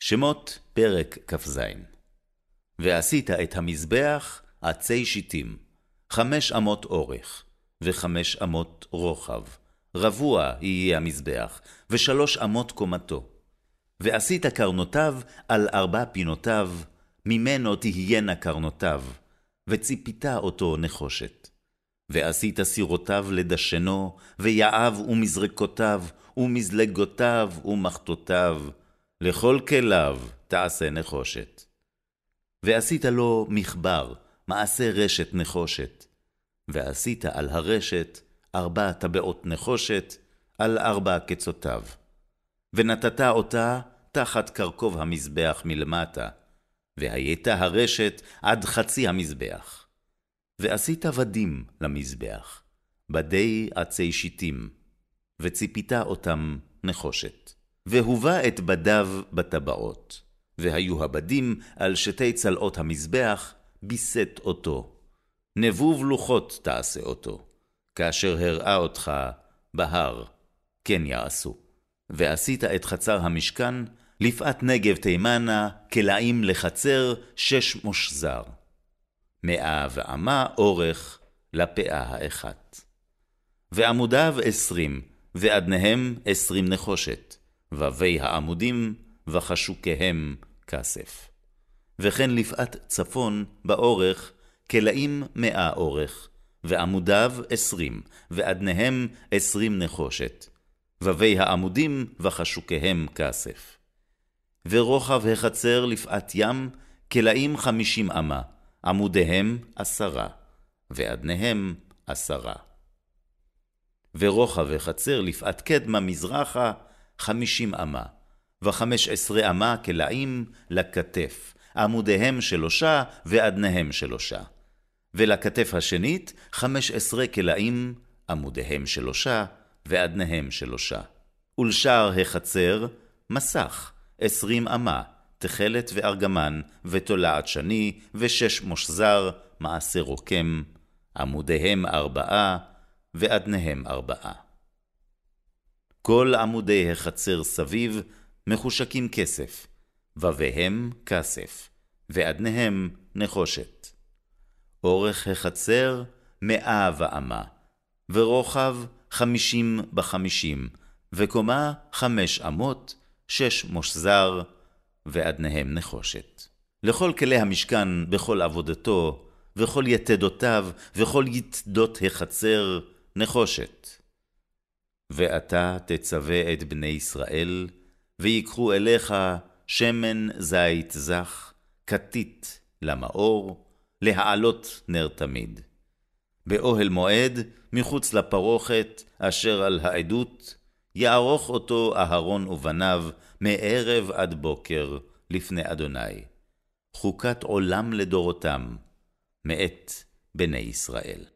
שמות פרק כ"ז ועשית את המזבח עצי שיטים, חמש אמות אורך, וחמש אמות רוחב, רבוע יהיה המזבח, ושלוש אמות קומתו. ועשית קרנותיו על ארבע פינותיו, ממנו תהיינה קרנותיו, וציפית אותו נחושת. ועשית סירותיו לדשנו, ויעב ומזרקותיו, ומזלגותיו ומחתותיו, לכל כליו תעשה נחושת. ועשית לו מחבר, מעשה רשת נחושת, ועשית על הרשת ארבע טבעות נחושת, על ארבע קצותיו. ונתת אותה תחת קרקוב המזבח מלמטה, והייתה הרשת עד חצי המזבח. ועשית ודים למזבח, בדי עצי שיטים, וציפית אותם נחושת. והובא את בדיו בטבעות, והיו הבדים על שתי צלעות המזבח, ביסט אותו. נבוב לוחות תעשה אותו, כאשר הראה אותך בהר, כן יעשו. ועשית את חצר המשכן, לפאת נגב תימנה, כלאים לחצר, שש מושזר. מאה ואמה אורך לפאה האחת. ועמודיו עשרים, ועדניהם עשרים נחושת. ווי העמודים, וחשוקיהם כסף. וכן לפאת צפון באורך, כלאים מאה אורך, ועמודיו עשרים, ואדניהם עשרים נחושת. ווי העמודים, וחשוקיהם כסף. ורוחב החצר לפאת ים, כלאים חמישים אמה, עמודיהם עשרה, ואדניהם עשרה. ורוחב החצר לפאת קדמה מזרחה, חמישים אמה, וחמש עשרה אמה כלאים לכתף, עמודיהם שלושה ואדניהם שלושה. ולכתף השנית חמש עשרה כלאים, עמודיהם שלושה ואדניהם שלושה. ולשער החצר מסך, עשרים אמה, תכלת וארגמן, ותולעת שני, ושש מושזר, מעשה רוקם, עמודיהם ארבעה, ואדניהם ארבעה. כל עמודי החצר סביב מחושקים כסף, ובהם כסף, ואדניהם נחושת. אורך החצר מאה ואמה, ורוחב חמישים בחמישים, וקומה חמש אמות, שש מושזר, ואדניהם נחושת. לכל כלי המשכן בכל עבודתו, וכל יתדותיו, וכל יתדות החצר, נחושת. ואתה תצווה את בני ישראל, ויקחו אליך שמן זית זך, כתית למאור, להעלות נר תמיד. באוהל מועד, מחוץ לפרוכת, אשר על העדות, יערוך אותו אהרון ובניו, מערב עד בוקר, לפני אדוני. חוקת עולם לדורותם, מאת בני ישראל.